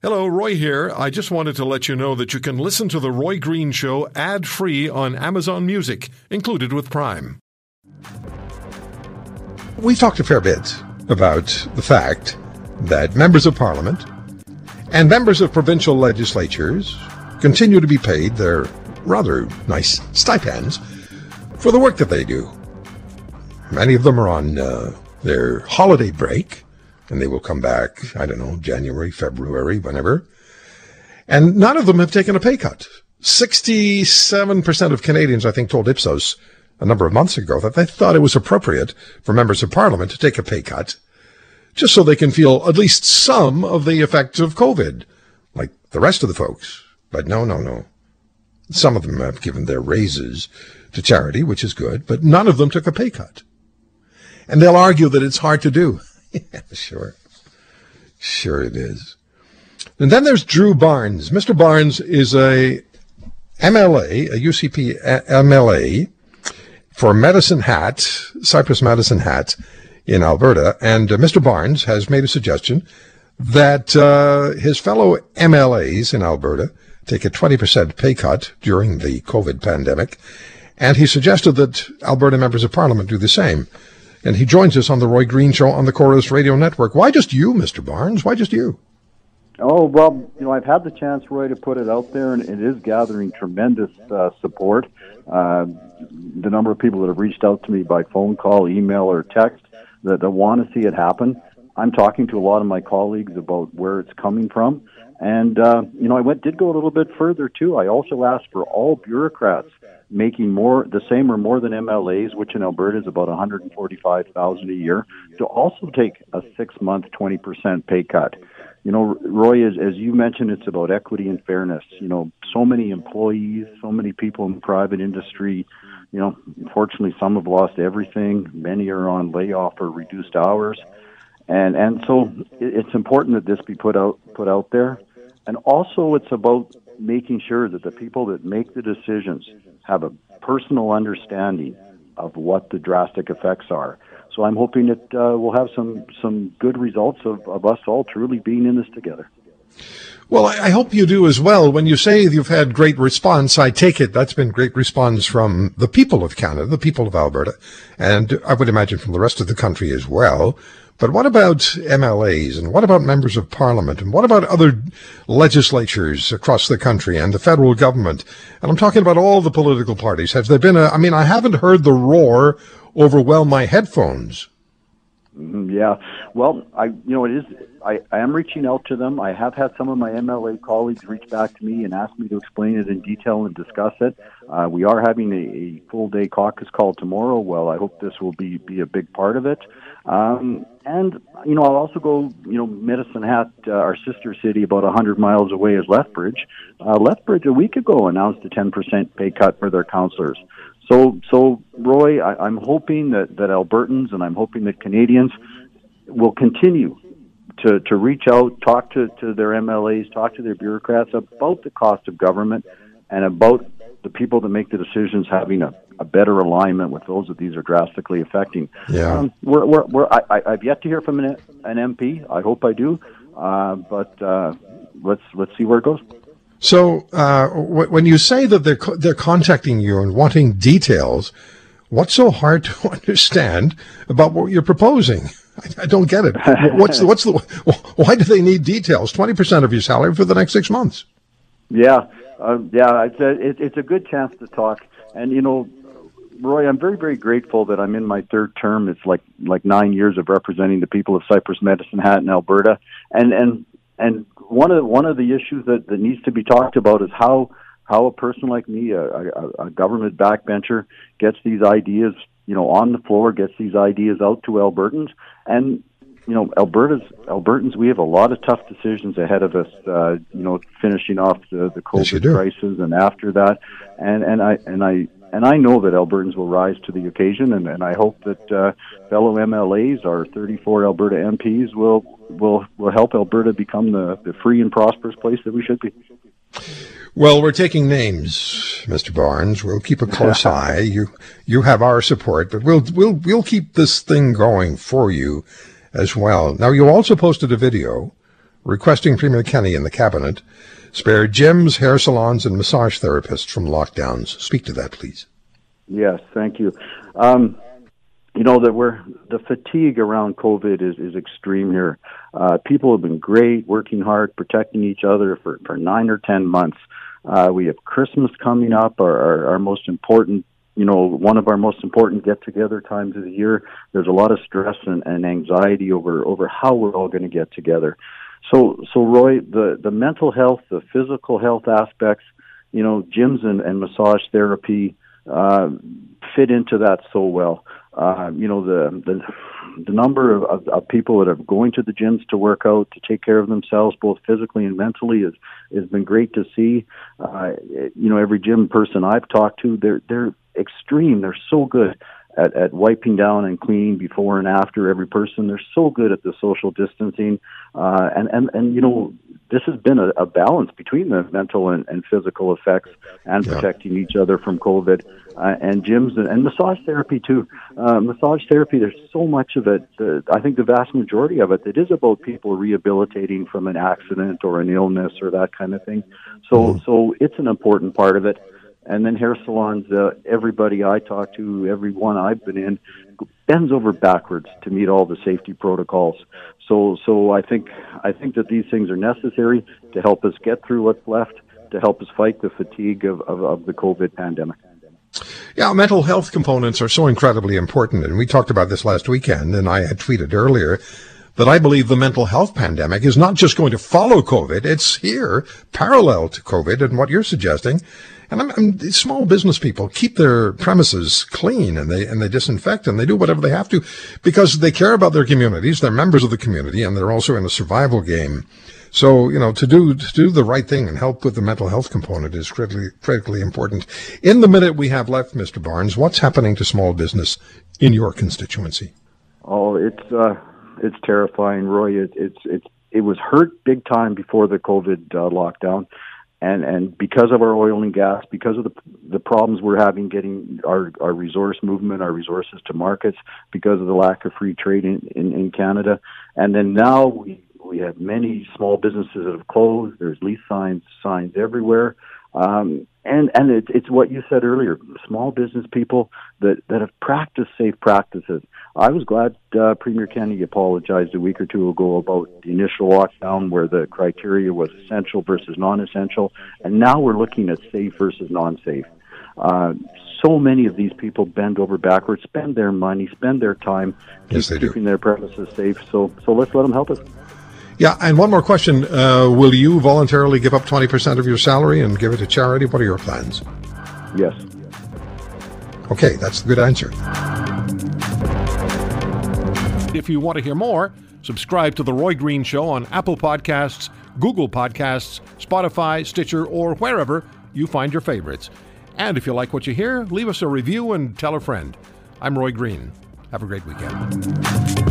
Hello, Roy here. I just wanted to let you know that you can listen to The Roy Green Show ad free on Amazon Music, included with Prime. We've talked a fair bit about the fact that members of parliament and members of provincial legislatures continue to be paid their rather nice stipends for the work that they do. Many of them are on uh, their holiday break and they will come back, I don't know, January, February, whenever. And none of them have taken a pay cut. 67% of Canadians, I think, told Ipsos a number of months ago that they thought it was appropriate for members of parliament to take a pay cut just so they can feel at least some of the effects of COVID, like the rest of the folks. But no, no, no. Some of them have given their raises to charity, which is good, but none of them took a pay cut. And they'll argue that it's hard to do. yeah, sure. Sure it is. And then there's Drew Barnes. Mr. Barnes is a MLA, a UCP MLA for Medicine Hat, Cypress Medicine Hat in Alberta. And uh, Mr. Barnes has made a suggestion that uh, his fellow MLAs in Alberta take a 20% pay cut during the COVID pandemic. And he suggested that Alberta members of parliament do the same. And he joins us on the Roy Green Show on the Corus Radio Network. Why just you, Mr. Barnes? Why just you? Oh, well, you know, I've had the chance, Roy, to put it out there, and it is gathering tremendous uh, support. Uh, the number of people that have reached out to me by phone call, email, or text that, that want to see it happen. I'm talking to a lot of my colleagues about where it's coming from. And, uh, you know, I went, did go a little bit further, too. I also asked for all bureaucrats making more the same or more than MLAs, which in Alberta is about 145,000 a year, to also take a six month 20% pay cut. You know, Roy, as, as you mentioned, it's about equity and fairness. You know, so many employees, so many people in private industry. You know, unfortunately, some have lost everything. Many are on layoff or reduced hours, and and so it's important that this be put out put out there. And also, it's about making sure that the people that make the decisions have a personal understanding of what the drastic effects are. So I'm hoping that uh, we'll have some some good results of, of us all truly being in this together. Well, I hope you do as well. When you say you've had great response, I take it that's been great response from the people of Canada, the people of Alberta, and I would imagine from the rest of the country as well. But what about MLAs and what about members of parliament and what about other legislatures across the country and the federal government? And I'm talking about all the political parties. Has there been a, I mean, I haven't heard the roar overwhelm my headphones. Mm-hmm, yeah. Well, I, you know, it is, I, I am reaching out to them. I have had some of my MLA colleagues reach back to me and ask me to explain it in detail and discuss it. Uh, we are having a, a full day caucus call tomorrow. Well, I hope this will be, be a big part of it. Um, and you know, I'll also go. You know, Medicine Hat, uh, our sister city, about a hundred miles away, is Lethbridge. Uh, Lethbridge a week ago announced a ten percent pay cut for their councilors. So, so Roy, I, I'm hoping that that Albertans and I'm hoping that Canadians will continue to to reach out, talk to to their MLAs, talk to their bureaucrats about the cost of government and about the people that make the decisions having a, a better alignment with those that these are drastically affecting. Yeah. Um, we're, we're, we're, I, I've yet to hear from an, an MP. I hope I do. Uh, but uh, let's let's see where it goes. So, uh, w- when you say that they're co- they're contacting you and wanting details, what's so hard to understand about what you're proposing? I, I don't get it. What's the, what's the why do they need details? Twenty percent of your salary for the next six months? Yeah, uh, yeah, it's a it, it's a good chance to talk. And you know, Roy, I'm very very grateful that I'm in my third term. It's like like nine years of representing the people of Cypress Medicine Hat in Alberta, and and and one of one of the issues that, that needs to be talked about is how how a person like me, a, a, a government backbencher, gets these ideas, you know, on the floor, gets these ideas out to Albertans, and you know, Alberta's Albertans, we have a lot of tough decisions ahead of us. Uh, you know, finishing off the, the COVID yes, crisis, and after that, and and I and I and I know that Albertans will rise to the occasion, and, and I hope that uh, fellow MLAs, our 34 Alberta MPs, will will will help Alberta become the, the free and prosperous place that we should be. Well, we're taking names, Mr. Barnes. We'll keep a close eye. You you have our support, but we'll we'll we'll keep this thing going for you as well. Now, you also posted a video requesting Premier Kenney and the cabinet spare gyms, hair salons, and massage therapists from lockdowns. Speak to that, please. Yes, thank you. Um, you know that we're the fatigue around COVID is is extreme here. Uh, people have been great, working hard, protecting each other for for nine or ten months. Uh, we have Christmas coming up, our, our, our most important you know, one of our most important get together times of the year. There's a lot of stress and, and anxiety over over how we're all going to get together. So, so Roy, the the mental health, the physical health aspects, you know, gyms and, and massage therapy uh, fit into that so well. Uh, you know, the the the number of, of, of people that are going to the gyms to work out to take care of themselves, both physically and mentally, is has been great to see. Uh, you know, every gym person I've talked to, they're they're extreme. They're so good at, at wiping down and cleaning before and after every person. They're so good at the social distancing, uh, and and and you know this has been a, a balance between the mental and, and physical effects and yeah. protecting each other from COVID. Uh, and gyms and, and massage therapy too. Uh, massage therapy, there's so much of it. Uh, I think the vast majority of it, it is about people rehabilitating from an accident or an illness or that kind of thing. So, mm-hmm. so it's an important part of it. And then hair salons, uh, everybody I talk to, everyone I've been in, bends over backwards to meet all the safety protocols. So, so I think I think that these things are necessary to help us get through what's left, to help us fight the fatigue of, of, of the COVID pandemic. Yeah, mental health components are so incredibly important, and we talked about this last weekend, and I had tweeted earlier that I believe the mental health pandemic is not just going to follow COVID, it's here, parallel to COVID, and what you're suggesting and I'm, I'm, small business people keep their premises clean and they and they disinfect and they do whatever they have to because they care about their communities. They're members of the community and they're also in a survival game. So you know to do to do the right thing and help with the mental health component is critically critically important. In the minute we have left, Mr. Barnes, what's happening to small business in your constituency? Oh, it's uh, it's terrifying, Roy. It, it's it's it was hurt big time before the COVID uh, lockdown and and because of our oil and gas, because of the the problems we're having getting our our resource movement, our resources to markets, because of the lack of free trade in in, in Canada, and then now we we have many small businesses that have closed. There's lease signs signs everywhere. Um, and and it, it's what you said earlier. Small business people that that have practiced safe practices. I was glad uh, Premier Kenney apologized a week or two ago about the initial lockdown, where the criteria was essential versus non-essential, and now we're looking at safe versus non-safe. Uh, so many of these people bend over backwards, spend their money, spend their time yes, keeping their premises safe. So so let's let them help us. Yeah, and one more question. Uh, will you voluntarily give up 20% of your salary and give it to charity? What are your plans? Yes. Okay, that's the good answer. If you want to hear more, subscribe to The Roy Green Show on Apple Podcasts, Google Podcasts, Spotify, Stitcher, or wherever you find your favorites. And if you like what you hear, leave us a review and tell a friend. I'm Roy Green. Have a great weekend.